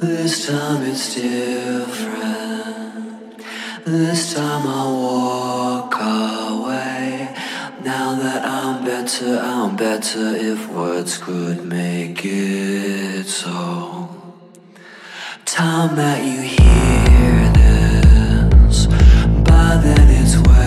This time it's different. This time I walk away. Now that I'm better, I'm better if words could make it so. Time that you hear this, by then it's worth.